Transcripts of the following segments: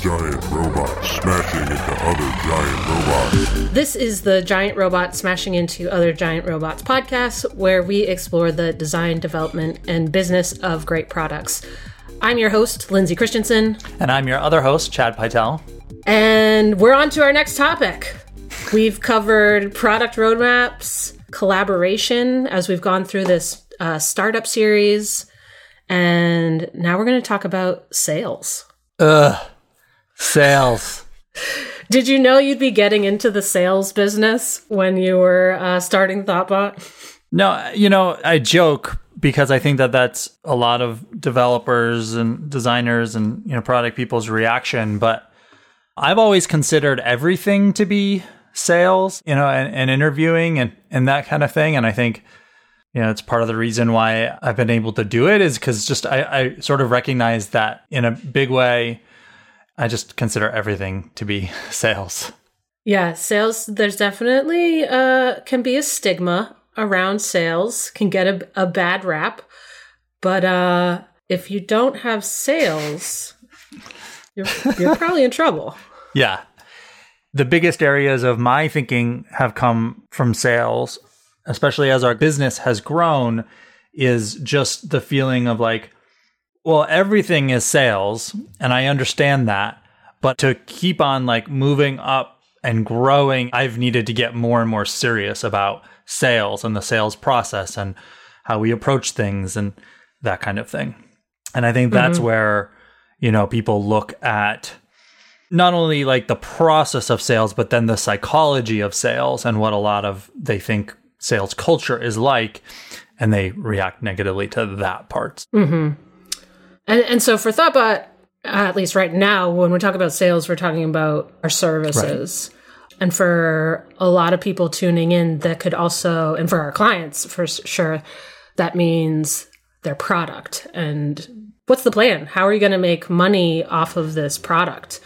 giant robots smashing into other giant robots. This is the Giant Robot Smashing Into Other Giant Robots podcast, where we explore the design, development, and business of great products. I'm your host, Lindsay Christensen. And I'm your other host, Chad Pytel. And we're on to our next topic. We've covered product roadmaps, collaboration as we've gone through this uh, startup series, and now we're going to talk about sales. Ugh, sales. Did you know you'd be getting into the sales business when you were uh, starting Thoughtbot? No, you know, I joke because I think that that's a lot of developers and designers and you know product people's reaction, but I've always considered everything to be sales, you know, and, and interviewing and, and that kind of thing. And I think, you know, it's part of the reason why I've been able to do it is because just I, I sort of recognize that in a big way, I just consider everything to be sales. Yeah, sales, there's definitely uh, can be a stigma around sales, can get a, a bad rap. But uh, if you don't have sales, you're, you're probably in trouble. Yeah the biggest areas of my thinking have come from sales, especially as our business has grown, is just the feeling of like, well, everything is sales, and I understand that. But to keep on like moving up and growing, I've needed to get more and more serious about sales and the sales process and how we approach things and that kind of thing. And I think that's mm-hmm. where, you know, people look at not only like the process of sales, but then the psychology of sales and what a lot of they think sales culture is like, and they react negatively to that part. Mm-hmm. And and so for Thoughtbot, uh, at least right now, when we talk about sales, we're talking about our services. Right. And for a lot of people tuning in, that could also, and for our clients for sure, that means their product and what's the plan? How are you going to make money off of this product?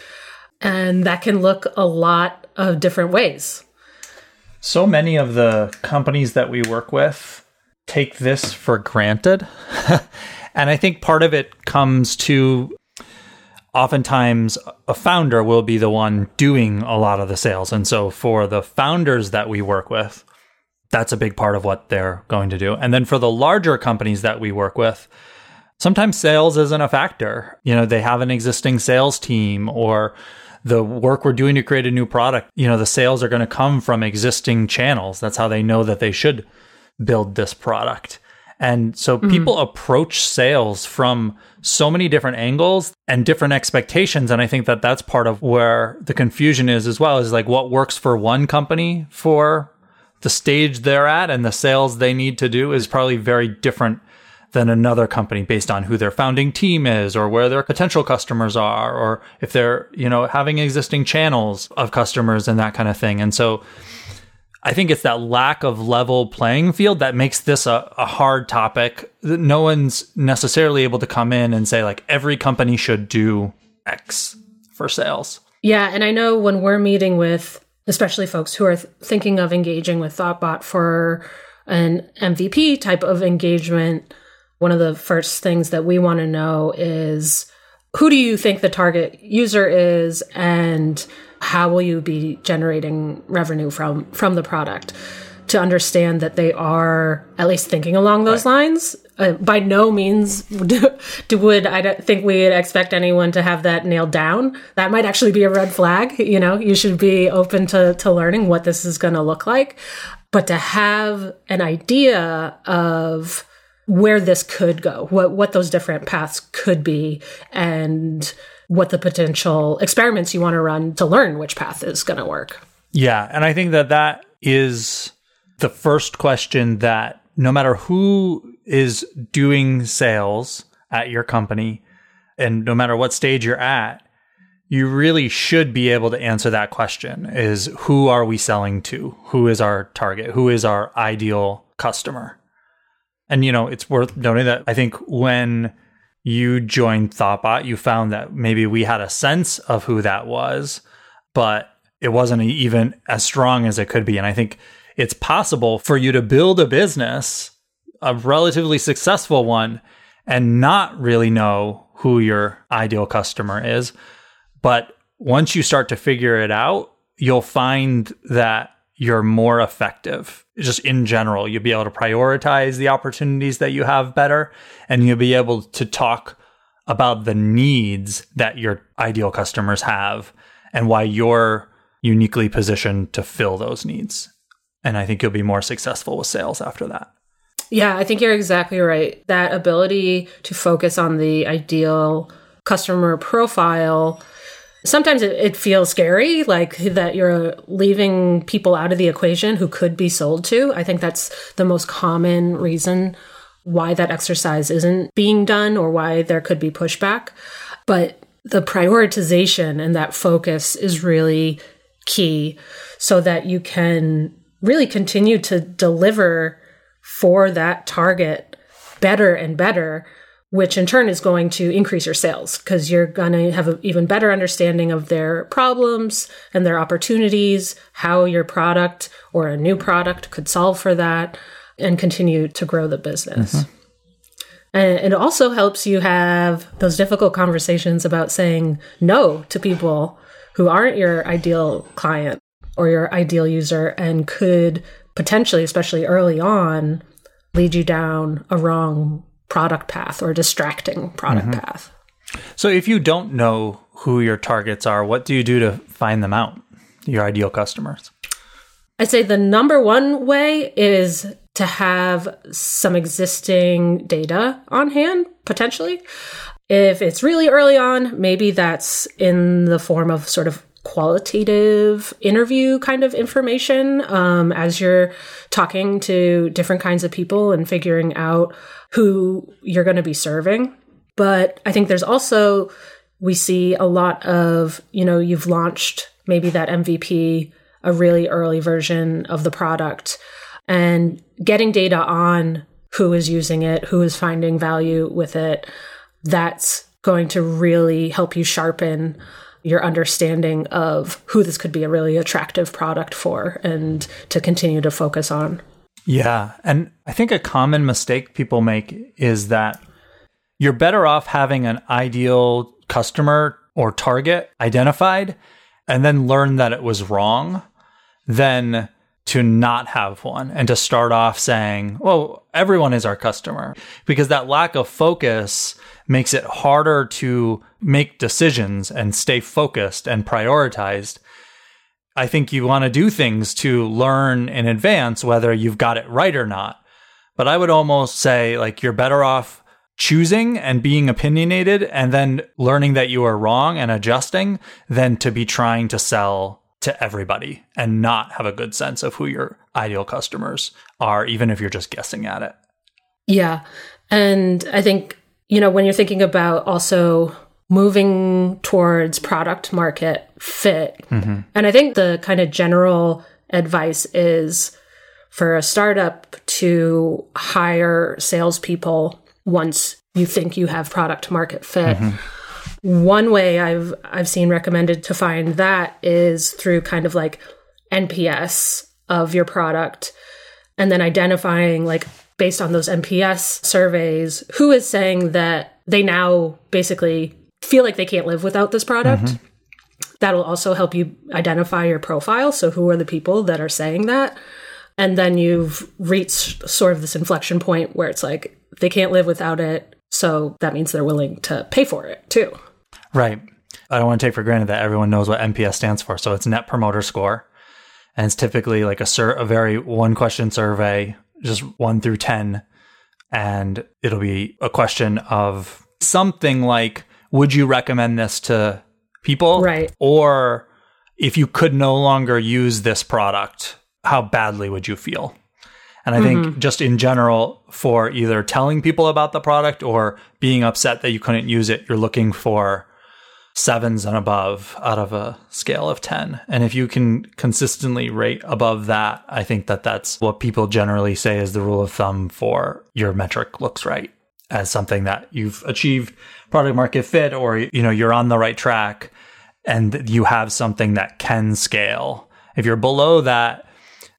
And that can look a lot of different ways. So many of the companies that we work with take this for granted. and I think part of it comes to oftentimes a founder will be the one doing a lot of the sales. And so for the founders that we work with, that's a big part of what they're going to do. And then for the larger companies that we work with, sometimes sales isn't a factor. You know, they have an existing sales team or the work we're doing to create a new product, you know, the sales are going to come from existing channels. That's how they know that they should build this product. And so mm-hmm. people approach sales from so many different angles and different expectations. And I think that that's part of where the confusion is as well is like what works for one company for the stage they're at and the sales they need to do is probably very different than another company based on who their founding team is or where their potential customers are or if they're, you know, having existing channels of customers and that kind of thing. And so I think it's that lack of level playing field that makes this a, a hard topic. No one's necessarily able to come in and say like every company should do X for sales. Yeah, and I know when we're meeting with especially folks who are th- thinking of engaging with Thoughtbot for an MVP type of engagement, one of the first things that we want to know is who do you think the target user is and how will you be generating revenue from from the product? To understand that they are at least thinking along those right. lines. Uh, by no means do, do, would i think we'd expect anyone to have that nailed down. That might actually be a red flag you know? You should be open to to learning what this is going to look like. But to have an idea of where this could go, what what those different paths could be, and what the potential experiments you want to run to learn which path is going to work. Yeah, and I think that that is the first question that no matter who is doing sales at your company and no matter what stage you're at, you really should be able to answer that question is who are we selling to? Who is our target? Who is our ideal customer? And, you know, it's worth noting that I think when you joined Thoughtbot, you found that maybe we had a sense of who that was, but it wasn't even as strong as it could be. And I think it's possible for you to build a business, a relatively successful one, and not really know who your ideal customer is, But once you start to figure it out, you'll find that you're more effective. Just in general, you'll be able to prioritize the opportunities that you have better and you'll be able to talk about the needs that your ideal customers have and why you're uniquely positioned to fill those needs. And I think you'll be more successful with sales after that. Yeah, I think you're exactly right. That ability to focus on the ideal customer profile. Sometimes it, it, feels scary, like that you're leaving people out of the equation who could be sold to. I think that's the most common reason why that exercise isn't being done or why there could be pushback. But the prioritization and that focus is really key so that you can really continue to deliver for that target better and better which in turn is going to increase your sales because you're going to have an even better understanding of their problems and their opportunities, how your product or a new product could solve for that, and continue to grow the business. Mm-hmm. And it also helps you have those difficult conversations about saying no to people who aren't your ideal client or your ideal user and could potentially, especially early on, lead you down a wrong product path or distracting product mm-hmm. path. So if you don't know who your targets are, what do you do to find them out, your ideal customers? I'd say the number one way is to have some existing data on hand, potentially. If it's really early on, maybe that's in the form of sort of qualitative interview kind of information um, as you're talking to different kinds of people and figuring out who you're going to be serving. But I think there's also, we see a lot of, you know, you've launched maybe that MVP, a really early version of the product, and getting data on who is using it, who is finding value with it. That's going to really help you sharpen your understanding of who this could be a really attractive product for and to continue to focus on. Yeah. And I think a common mistake people make is that you're better off having an ideal customer or target identified and then learn that it was wrong than to not have one and to start off saying, well, everyone is our customer. Because that lack of focus makes it harder to make decisions and stay focused and prioritized I think you want to do things to learn in advance whether you've got it right or not. But I would almost say like you're better off choosing and being opinionated and then learning that you are wrong and adjusting than to be trying to sell to everybody and not have a good sense of who your ideal customers are, even if you're just guessing at it. Yeah. And I think, you know, when you're thinking about also moving towards product market fit. Mm-hmm. And I think the kind of general advice is for a startup to hire salespeople once you think you have product market fit. Mm-hmm. One way I've I've seen recommended to find that is through kind of like NPS of your product and then identifying like based on those NPS surveys who is saying that they now basically feel like they can't live without this product. Mm-hmm. That'll also help you identify your profile. So, who are the people that are saying that? And then you've reached sort of this inflection point where it's like they can't live without it. So, that means they're willing to pay for it too. Right. I don't want to take for granted that everyone knows what NPS stands for. So, it's Net Promoter Score. And it's typically like a, sur- a very one question survey, just one through 10. And it'll be a question of something like, would you recommend this to people? Right. Or if you could no longer use this product, how badly would you feel? And I mm-hmm. think just in general, for either telling people about the product or being upset that you couldn't use it, you're looking for sevens and above out of a scale of 10. And if you can consistently rate above that, I think that that's what people generally say is the rule of thumb for your metric looks right as something that you've achieved product market fit or you know you're on the right track and you have something that can scale if you're below that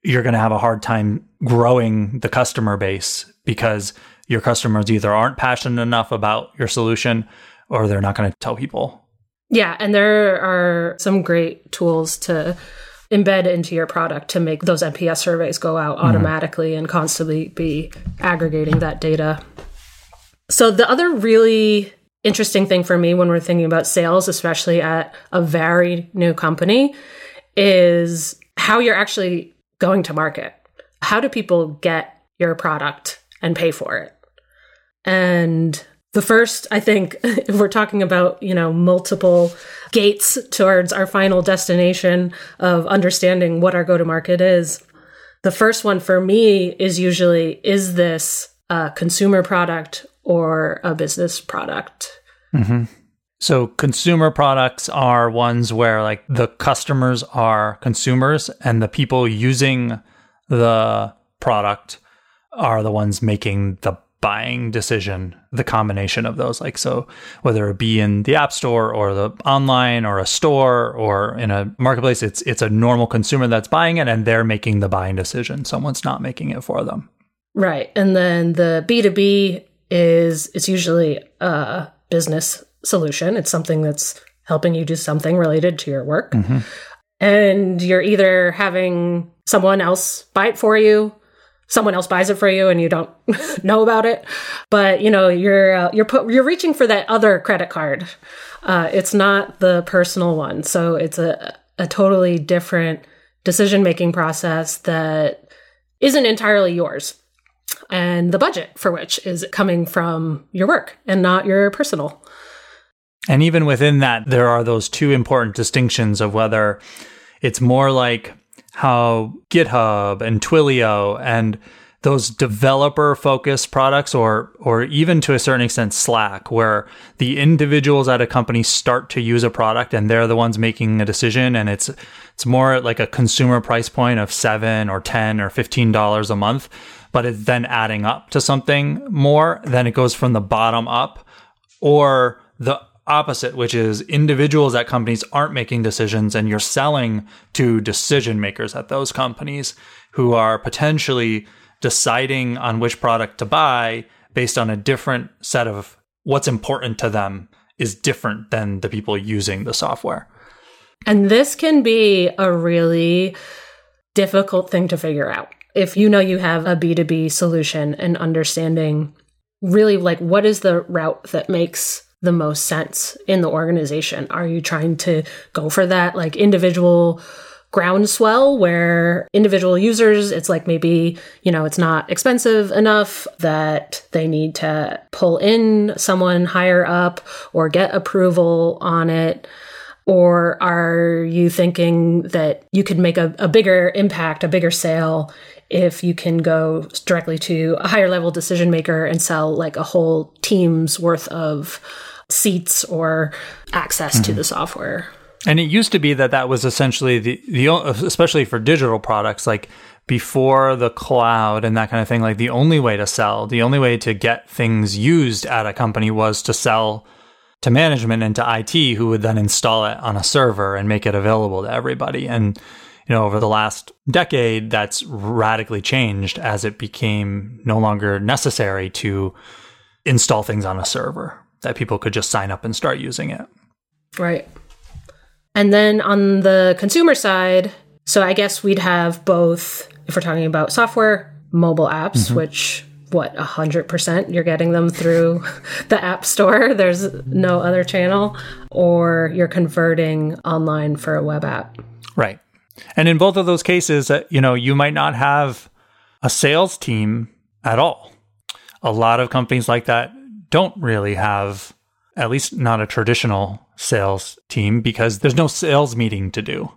you're going to have a hard time growing the customer base because your customers either aren't passionate enough about your solution or they're not going to tell people Yeah, and there are some great tools to embed into your product to make those NPS surveys go out automatically mm-hmm. and constantly be aggregating that data. So, the other really interesting thing for me when we're thinking about sales, especially at a very new company, is how you're actually going to market. How do people get your product and pay for it? And the first, I think, if we're talking about, you know, multiple gates towards our final destination of understanding what our go to market is, the first one for me is usually is this a consumer product or a business product? Mm-hmm. So consumer products are ones where like the customers are consumers and the people using the product are the ones making the buying decision, the combination of those. Like, so whether it be in the app store or the online or a store or in a marketplace, it's, it's a normal consumer that's buying it and they're making the buying decision. Someone's not making it for them. Right. And then the B2B is, it's usually a business solution. It's something that's helping you do something related to your work. Mm-hmm. And you're either having someone else buy it for you, someone else buys it for you and you don't know about it, but you know, you're uh, you're put, you're reaching for that other credit card. Uh, it's not the personal one. So it's a a totally different decision making process that isn't entirely yours. And the budget for which is coming from your work and not your personal. And even within that, there are those two important distinctions of whether it's more like how GitHub and Twilio and those developer focused products or or even to a certain extent Slack where the individuals at a company start to use a product and they're the ones making a decision and it's it's more like a consumer price point of 7 or 10 or 15 dollars a month but it's then adding up to something more then it goes from the bottom up or the opposite, which is individuals at companies aren't making decisions and you're selling to decision makers at those companies who are potentially deciding on which product to buy based on a different set of what's important to them is different than the people using the software. And this can be a really difficult thing to figure out. If you know you have a B2B solution and understanding really like what is the route that makes the most sense in the organization? Are you trying to go for that like individual groundswell where individual users, it's like maybe, you know, it's not expensive enough that they need to pull in someone higher up or get approval on it? Or are you thinking that you could make a, a bigger impact, a bigger sale if you can go directly to a higher level decision maker and sell like a whole team's worth of seats or access mm-hmm. to the software. And it used to be that that was essentially the the especially for digital products like before the cloud and that kind of thing like the only way to sell, the only way to get things used at a company was to sell to management and to IT who would then install it on a server and make it available to everybody. And you know, over the last decade that's radically changed as it became no longer necessary to install things on a server that people could just sign up and start using it. Right. And then on the consumer side, so I guess we'd have both, if we're talking about software, mobile apps, mm-hmm. which what 100% you're getting them through the app store there's no other channel or you're converting online for a web app right and in both of those cases uh, you know you might not have a sales team at all a lot of companies like that don't really have, at least not a traditional sales team, because there's no sales meeting to do.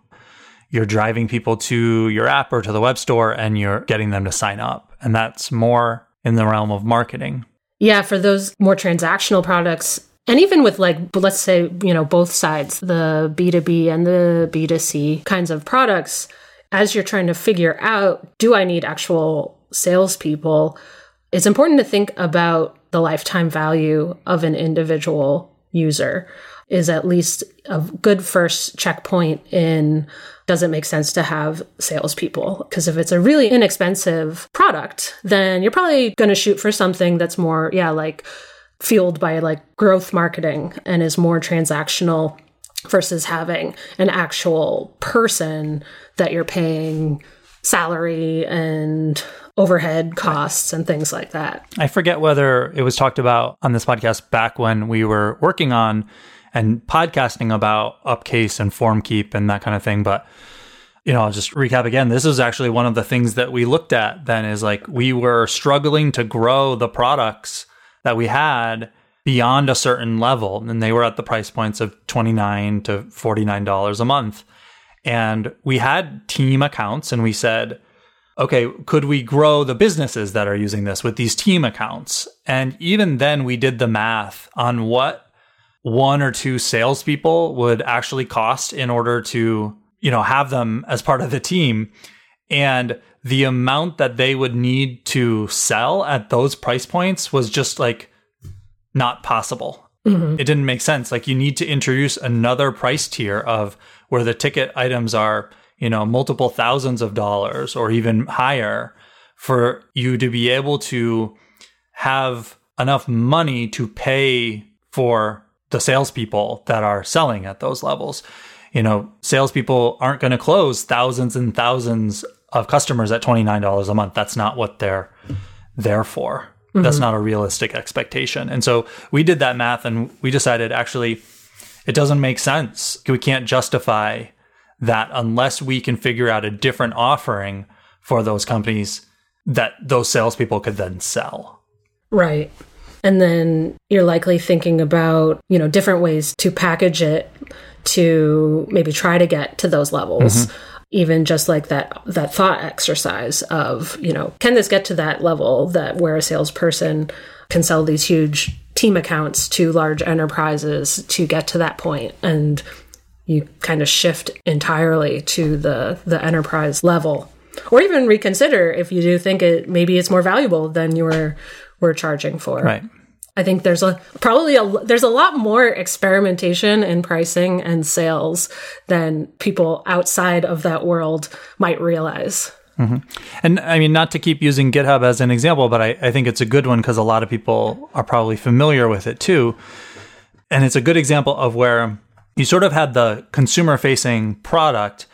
You're driving people to your app or to the web store and you're getting them to sign up. And that's more in the realm of marketing. Yeah, for those more transactional products, and even with like, let's say, you know, both sides, the B2B and the B2C kinds of products, as you're trying to figure out, do I need actual salespeople? It's important to think about the lifetime value of an individual user is at least a good first checkpoint in does it make sense to have salespeople? Because if it's a really inexpensive product, then you're probably going to shoot for something that's more, yeah, like fueled by like growth marketing and is more transactional versus having an actual person that you're paying salary and overhead costs and things like that. I forget whether it was talked about on this podcast back when we were working on and podcasting about upcase and formkeep and that kind of thing, but you know, I'll just recap again. This is actually one of the things that we looked at then is like we were struggling to grow the products that we had beyond a certain level. And they were at the price points of 29 to $49 a month. And we had team accounts and we said, okay, could we grow the businesses that are using this with these team accounts? And even then we did the math on what one or two salespeople would actually cost in order to you know, have them as part of the team. And the amount that they would need to sell at those price points was just like not possible. Mm-hmm. It didn't make sense. Like you need to introduce another price tier of where the ticket items are, you know, multiple thousands of dollars or even higher for you to be able to have enough money to pay for the salespeople that are selling at those levels you know, salespeople aren't going to close thousands and thousands of customers at $29 a month. That's not what they're there for. Mm-hmm. That's not a realistic expectation. And so we did that math and we decided actually it doesn't make sense. We can't justify that unless we can figure out a different offering for those companies that those salespeople could then sell. Right. And then you're likely thinking about, you know, different ways to package it to maybe try to get to those levels. Mm-hmm. Even just like that that thought exercise of, you know, can this get to that level that where a salesperson can sell these huge team accounts to large enterprises to get to that point? And you kind of shift entirely to the the enterprise level. Or even reconsider if you do think it maybe it's more valuable than you were were charging for. Right I think there's a probably a there's a lot more experimentation in pricing and sales than people outside of that world might realize. Mm-hmm. And I mean, not to keep using GitHub as an example, but I, I think it's a good one because a lot of people are probably familiar with it too. And it's a good example of where you sort of had the consumer facing product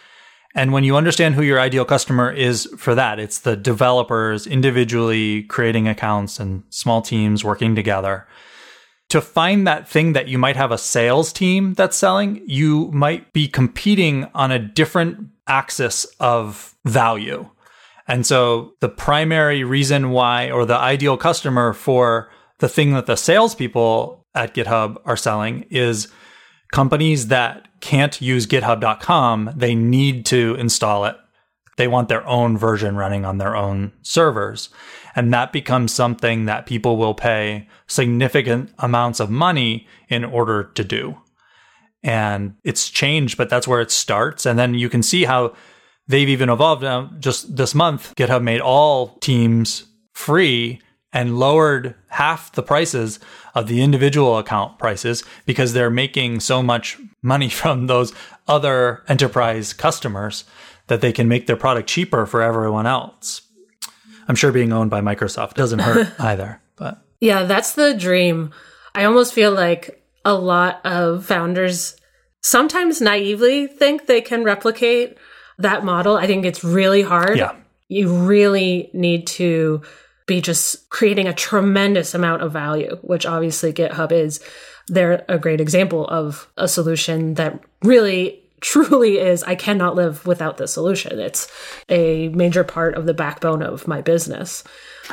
and when you understand who your ideal customer is for that, it's the developers individually creating accounts and small teams working together. To find that thing that you might have a sales team that's selling, you might be competing on a different axis of value. And so the primary reason why, or the ideal customer for the thing that the salespeople at GitHub are selling is companies that can't use github.com, they need to install it. They want their own version running on their own servers. And that becomes something that people will pay significant amounts of money in order to do. And it's changed, but that's where it starts. And then you can see how they've even evolved. Now, just this month, GitHub made all teams free and lowered half the prices of the individual account prices because they're making so much money from those other enterprise customers that they can make their product cheaper for everyone else. I'm sure being owned by Microsoft doesn't hurt either, but yeah, that's the dream. I almost feel like a lot of founders sometimes naively think they can replicate that model. I think it's really hard. Yeah. You really need to be just creating a tremendous amount of value, which obviously GitHub is. They're a great example of a solution that really truly is I cannot live without this solution. It's a major part of the backbone of my business.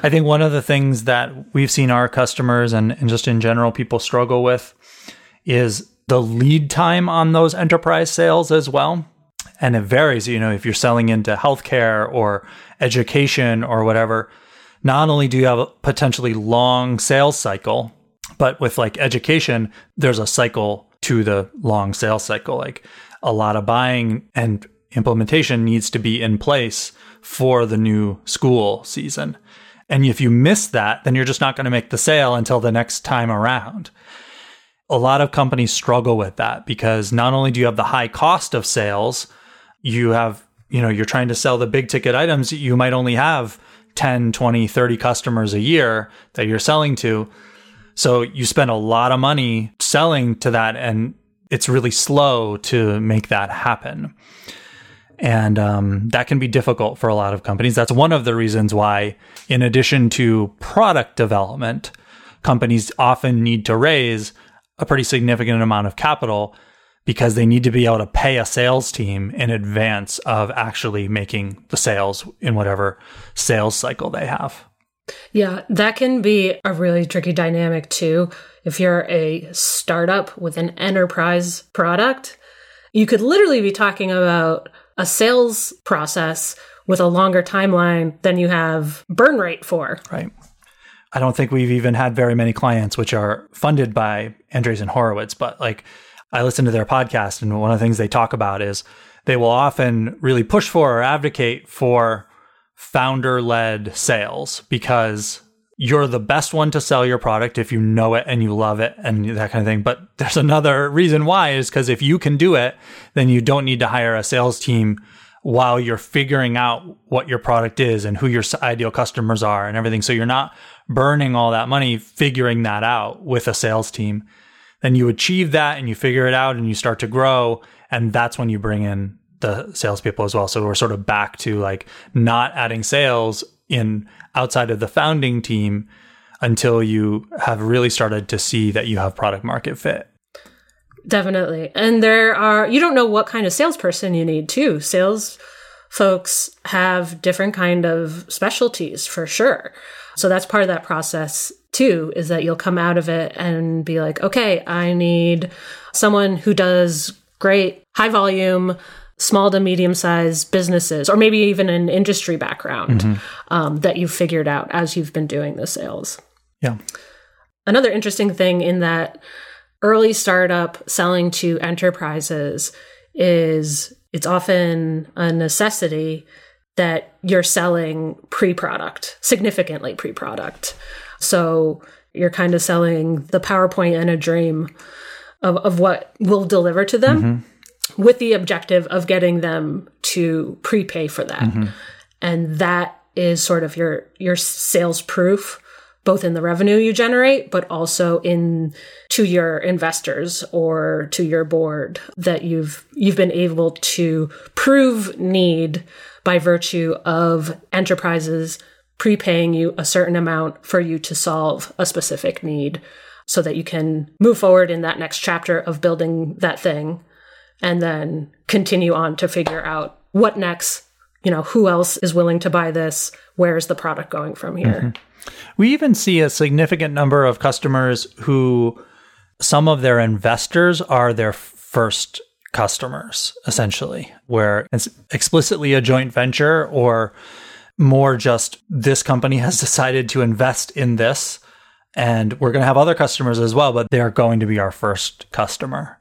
I think one of the things that we've seen our customers and, and just in general people struggle with is the lead time on those enterprise sales as well. And it varies, you know, if you're selling into healthcare or education or whatever, not only do you have a potentially long sales cycle, but with like education, there's a cycle to the long sales cycle. Like a lot of buying and implementation needs to be in place for the new school season. And if you miss that, then you're just not going to make the sale until the next time around. A lot of companies struggle with that because not only do you have the high cost of sales, you have, you know, you're trying to sell the big ticket items, you might only have 10, 20, 30 customers a year that you're selling to. So you spend a lot of money selling to that and it's really slow to make that happen. And um, that can be difficult for a lot of companies. That's one of the reasons why, in addition to product development, companies often need to raise a pretty significant amount of capital because they need to be able to pay a sales team in advance of actually making the sales in whatever sales cycle they have. Yeah, that can be a really tricky dynamic too. If you're a startup with an enterprise product, you could literally be talking about a sales process with a longer timeline than you have burn rate for. Right. I don't think we've even had very many clients which are funded by Andreessen Horowitz, but like I listen to their podcast and one of the things they talk about is they will often really push for or advocate for founder led sales because you're the best one to sell your product if you know it and you love it and that kind of thing. But there's another reason why is because if you can do it, then you don't need to hire a sales team while you're figuring out what your product is and who your ideal customers are and everything. So you're not burning all that money figuring that out with a sales team. Then you achieve that and you figure it out and you start to grow. And that's when you bring in the salespeople as well. So we're sort of back to like not adding sales in outside of the founding team until you have really started to see that you have product market fit. Definitely. And there are, you don't know what kind of salesperson you need too. Sales folks have different kind of specialties for sure. So that's part of that process too, is that you'll come out of it and be like, okay, I need someone who does great high volume small to medium sized businesses, or maybe even an industry background mm-hmm. um, that you've figured out as you've been doing the sales. Yeah. Another interesting thing in that early startup selling to enterprises is it's often a necessity that you're selling pre product, significantly pre product. So you're kind of selling the PowerPoint and a dream of, of what will deliver to them. Mm-hmm with the objective of getting them to prepay for that. Mm-hmm. And that is sort of your your sales proof both in the revenue you generate but also in to your investors or to your board that you've you've been able to prove need by virtue of enterprises prepaying you a certain amount for you to solve a specific need so that you can move forward in that next chapter of building that thing and then continue on to figure out what next, you know, who else is willing to buy this? Where's the product going from here? Mm-hmm. We even see a significant number of customers who some of their investors are their first customers, essentially, where it's explicitly a joint venture or more just this company has decided to invest in this and we're going to have other customers as well, but they're going to be our first customer.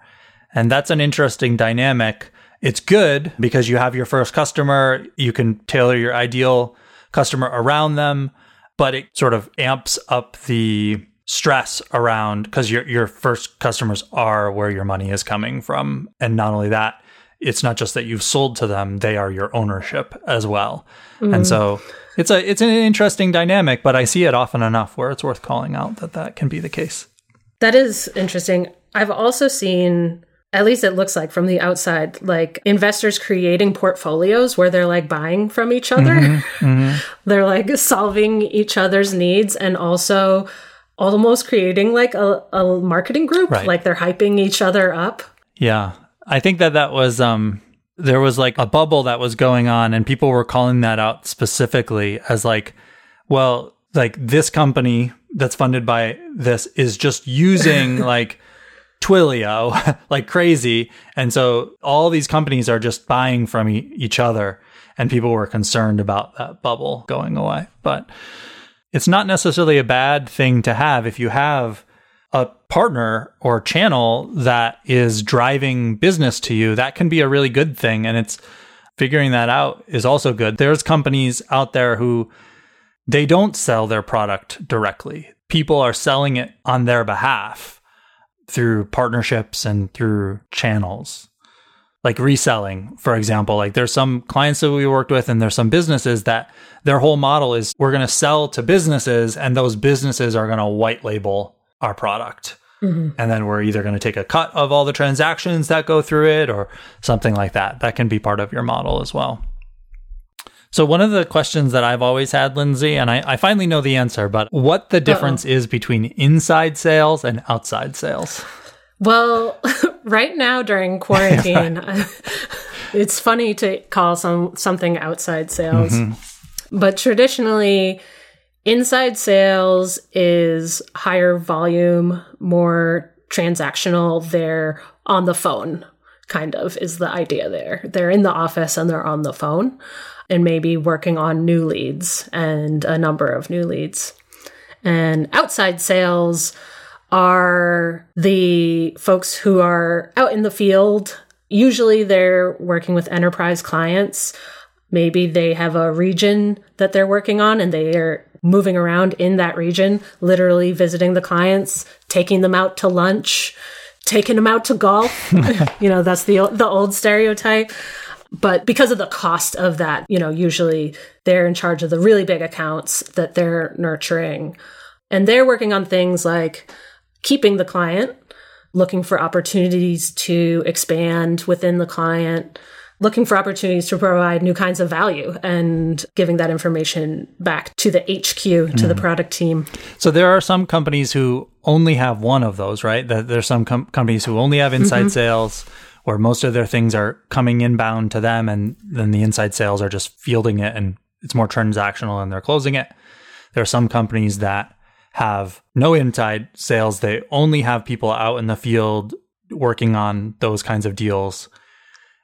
And that's an interesting dynamic. It's good because you have your first customer, you can tailor your ideal customer around them, but it sort of amps up the stress around because your your first customers are where your money is coming from. And not only that, it's not just that you've sold to them, they are your ownership as well. Mm. And so it's a it's an interesting dynamic, but I see it often enough where it's worth calling out that that can be the case. That is interesting. I've also seen at least it looks like from the outside, like investors creating portfolios where they're like buying from each other. Mm-hmm, mm-hmm. they're like solving each other's needs and also almost creating like a, a marketing group. Right. Like they're hyping each other up. Yeah. I think that that was, um, there was like a bubble that was going on and people were calling that out specifically as like, well, like this company that's funded by this is just using like, Twilio like crazy. And so all these companies are just buying from e- each other. And people were concerned about that bubble going away. But it's not necessarily a bad thing to have if you have a partner or channel that is driving business to you. That can be a really good thing. And it's figuring that out is also good. There's companies out there who they don't sell their product directly. People are selling it on their behalf through partnerships and through channels like reselling for example like there's some clients that we worked with and there's some businesses that their whole model is we're going to sell to businesses and those businesses are going to white label our product mm-hmm. And then we're either going to take a cut of all the transactions that go through it or something like that. That can be part of your model as well. So, one of the questions that I've always had, Lindsay, and I, I finally know the answer, but what the difference is between inside sales and outside sales? Well, right now during quarantine, it's funny to call some something outside sales. Mm-hmm. But traditionally, inside sales is higher volume, more transactional. They're on the phone, kind of, is the idea there. They're in the office and they're on the phone and maybe working on new leads and a number of new leads. And outside sales are the folks who are out in the field. Usually they're working with enterprise clients. Maybe they have a region that they're working on and they are moving around in that region, literally visiting the clients, taking them out to lunch, taking them out to golf. you know, that's the the old stereotype. But because of the cost of that, you know, usually they're in charge of the really big accounts that they're nurturing. And they're working on things like keeping the client, looking for opportunities to expand within the client, looking for opportunities to provide new kinds of value and giving that information back to the HQ, to the mm-hmm. product team. So there are some companies who only have one of those, right? There's some com- companies who only have inside mm-hmm. sales where most of their things are coming inbound to them and then the inside sales are just fielding it and it's more transactional and they're closing it. There are some companies that have no inside sales. They only have people out in the field working on those kinds of deals.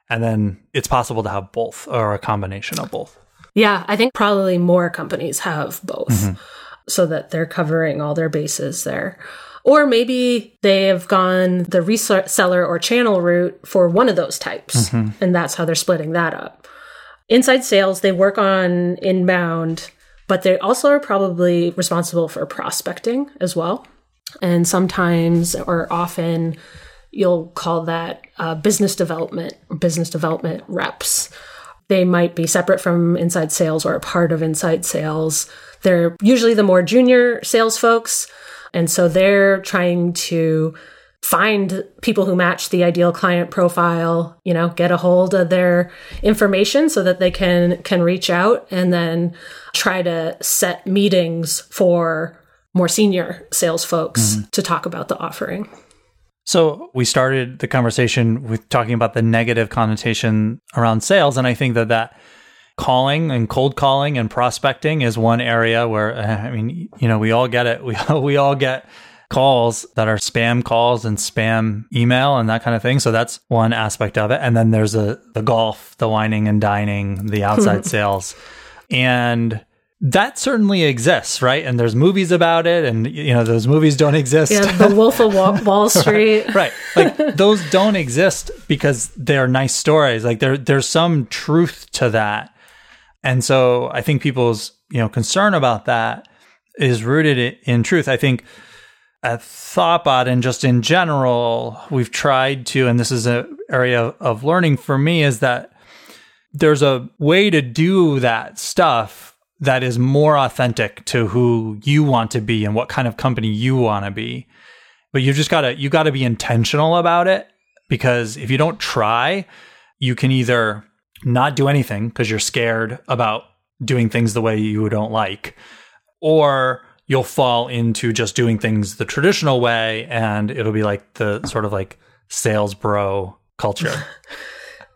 And then it's possible to have both or a combination of both. Yeah, I think probably more companies have both mm-hmm. so that they're covering all their bases there. Or maybe they have gone the reseller or channel route for one of those types, mm-hmm. and that's how they're splitting that up. Inside sales, they work on inbound, but they also are probably responsible for prospecting as well. And sometimes or often, you'll call that uh, business development business development reps. They might be separate from inside sales or a part of inside sales. They're usually the more junior sales folks. And so they're trying to find people who match the ideal client profile, you know, get a hold of their information so that they can can reach out and then try to set meetings for more senior sales folks to talk about the offering. So we started the conversation with talking about the negative connotation around sales, and I think that that calling and cold calling and prospecting is one area where uh, I mean, you know, we all get it. We we all get calls that are spam calls and spam email and that kind of thing. So that's one aspect of it. And then there's a the golf, the wining and dining, the outside sales, and that certainly exists, right? And there's movies about it, and you know those movies don't exist. Yeah, the Wolf of Wall, Wall Street. right like those don't exist because they're nice stories like there there's some truth to that and so i think people's you know concern about that is rooted in truth i think at thoughtbot and just in general we've tried to and this is an area of learning for me is that there's a way to do that stuff that is more authentic to who you want to be and what kind of company you want to be but you just gotta you gotta be intentional about it because if you don't try you can either not do anything because you're scared about doing things the way you don't like or you'll fall into just doing things the traditional way and it'll be like the sort of like sales bro culture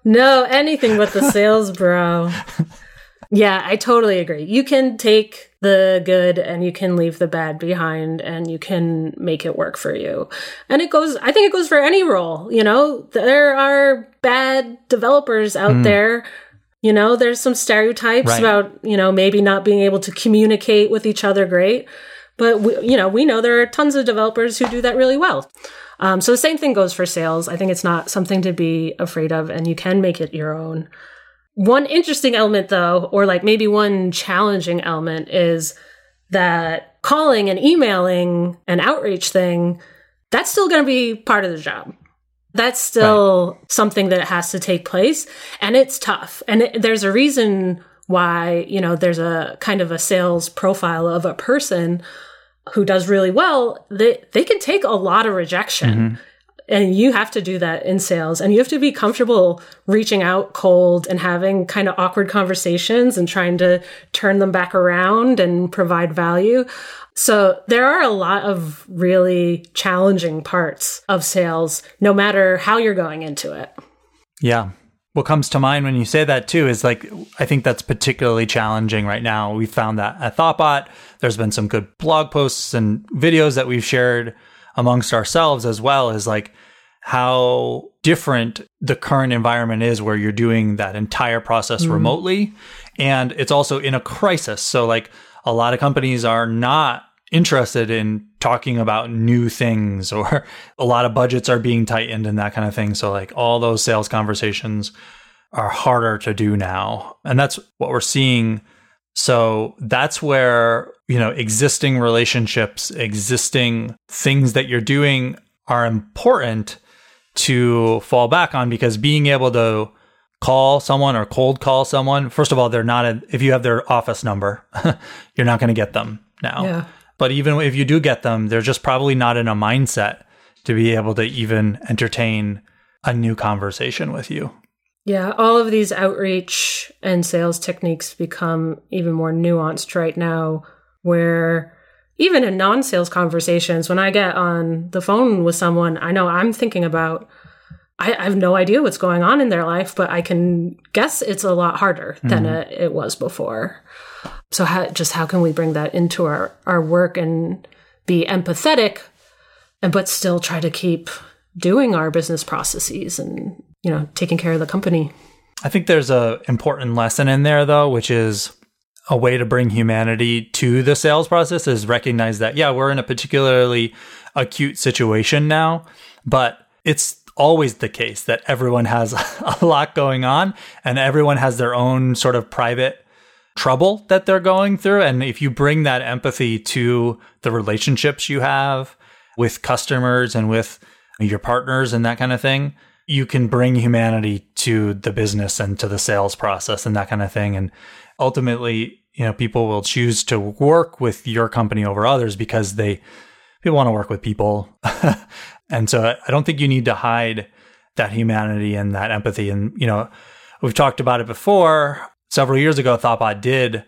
No, anything but the sales bro. Yeah, I totally agree. You can take the good and you can leave the bad behind and you can make it work for you. And it goes, I think it goes for any role. You know, there are bad developers out there. You know, there's some stereotypes Right. about, you know, maybe not being able to communicate with each other great. But, we, you know, we know there are tons of developers who do that really well. Um, so the same thing goes for sales. I think it's not something to be afraid of, and you can make it your own. One interesting element, though, or like maybe one challenging element, is that calling and emailing and outreach thing, that's still going to be part of the job. That's still something that has to take place, and it's tough. And it, there's a reason why, you know, there's a kind of a sales profile of a person who does really well, they, they can take a lot of rejection. Mm-hmm. And you have to do that in sales and you have to be comfortable reaching out cold and having kind of awkward conversations and trying to turn them back around and provide value. So there are a lot of really challenging parts of sales, no matter how you're going into it. Yeah. What comes to mind when you say that too is like, I think that's particularly challenging right now. We found that at Thoughtbot. There's been some good blog posts and videos that we've shared amongst ourselves as well is like how different the current environment is where you're doing that entire process mm-hmm. remotely. And it's also in a crisis. So like a lot of companies are not interested in talking about new things or a lot of budgets are being tightened and that kind of thing. So like all those sales conversations are harder to do now. And that's what we're seeing. So that's where, you know, existing relationships, existing things that you're doing are important to fall back on because being able to call someone or cold call someone, first of all, they're not, a, if you have their office number, you're not going to get them now. Yeah. But even if you do get them, they're just probably not in a mindset to be able to even entertain a new conversation with you. Yeah, all of these outreach and sales techniques become even more nuanced right now, where even in non sales conversations, when I get on the phone with someone, I know I'm thinking about, I, I have no idea what's going on in their life, but I can guess it's a lot harder than mm-hmm. it, it was before. So, how, just how can we bring that into our, our work and be empathetic, and but still try to keep doing our business processes and you know taking care of the company? I think there's a important lesson in there though, which is a way to bring humanity to the sales process is recognize that yeah, we're in a particularly acute situation now, but it's always the case that everyone has a lot going on and everyone has their own sort of private trouble that they're going through and if you bring that empathy to the relationships you have with customers and with your partners and that kind of thing you can bring humanity to the business and to the sales process and that kind of thing. And ultimately you know people will choose to work with your company over others because they people want to work with people. And so i don't think you need to hide that humanity and that empathy. And you know we've talked about it before. Several years ago thoughtbot did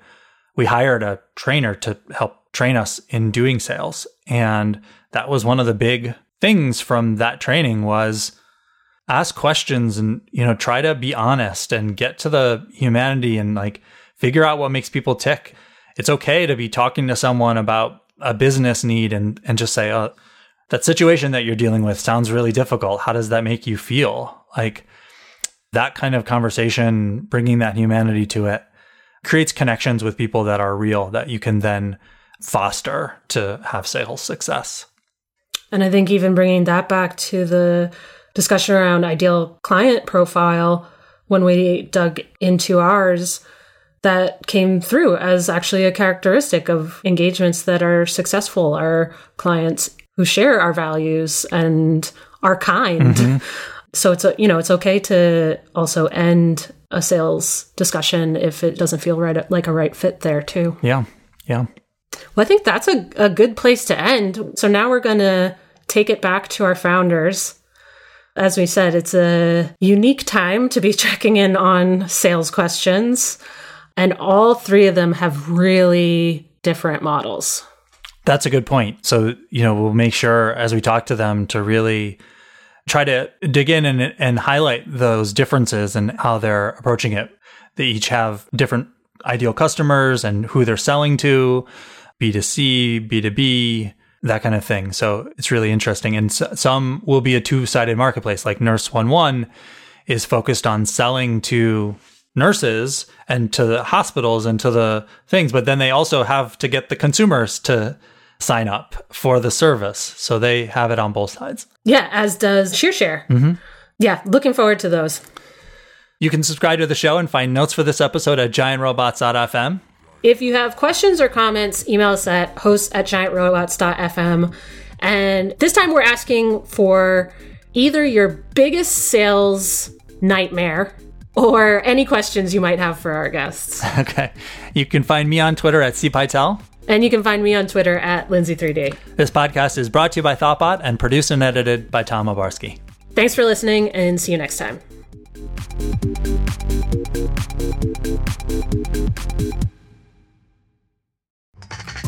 we hired a trainer to help train us in doing sales. And that was one of the big things from that training was ask questions and you know try to be honest and get to the humanity and like figure out what makes people tick. It's okay to be talking to someone about a business need and and just say oh that situation that you're dealing with sounds really difficult. How does that make you feel? Like that kind of conversation bringing that humanity to it creates connections with people that are real that you can then foster to have sales success. And I think even bringing that back to the discussion around ideal client profile, when we dug into ours, that came through as actually a characteristic of engagements that are successful are clients who share our values and are kind. Mm-hmm. So it's a, you know it's okay to also end a sales discussion if it doesn't feel right like a right fit there too. yeah yeah Well, I think that's a, a good place to end. So now we're going to take it back to our founders. As we said, it's a unique time to be checking in on sales questions. And all three of them have really different models. That's a good point. So, you know, we'll make sure as we talk to them to really try to dig in and, and highlight those differences and how they're approaching it. They each have different ideal customers and who they're selling to, B2C, B2B, that kind of thing. So it's really interesting. And s- some will be a two sided marketplace, like Nurse One One is focused on selling to nurses and to the hospitals and to the things, but then they also have to get the consumers to sign up for the service. So they have it on both sides. Yeah, as does SheerShare. Mm-hmm. Yeah, looking forward to those. You can subscribe to the show and find notes for this episode at giantrobots.fm. If you have questions or comments, email us at hosts at giantrobots.fm. And this time we're asking for either your biggest sales nightmare or any questions you might have for our guests. Okay. You can find me on Twitter at cpytel. And you can find me on Twitter at Lindsay3D. This podcast is brought to you by Thoughtbot and produced and edited by Tom Obarski. Thanks for listening and see you next time.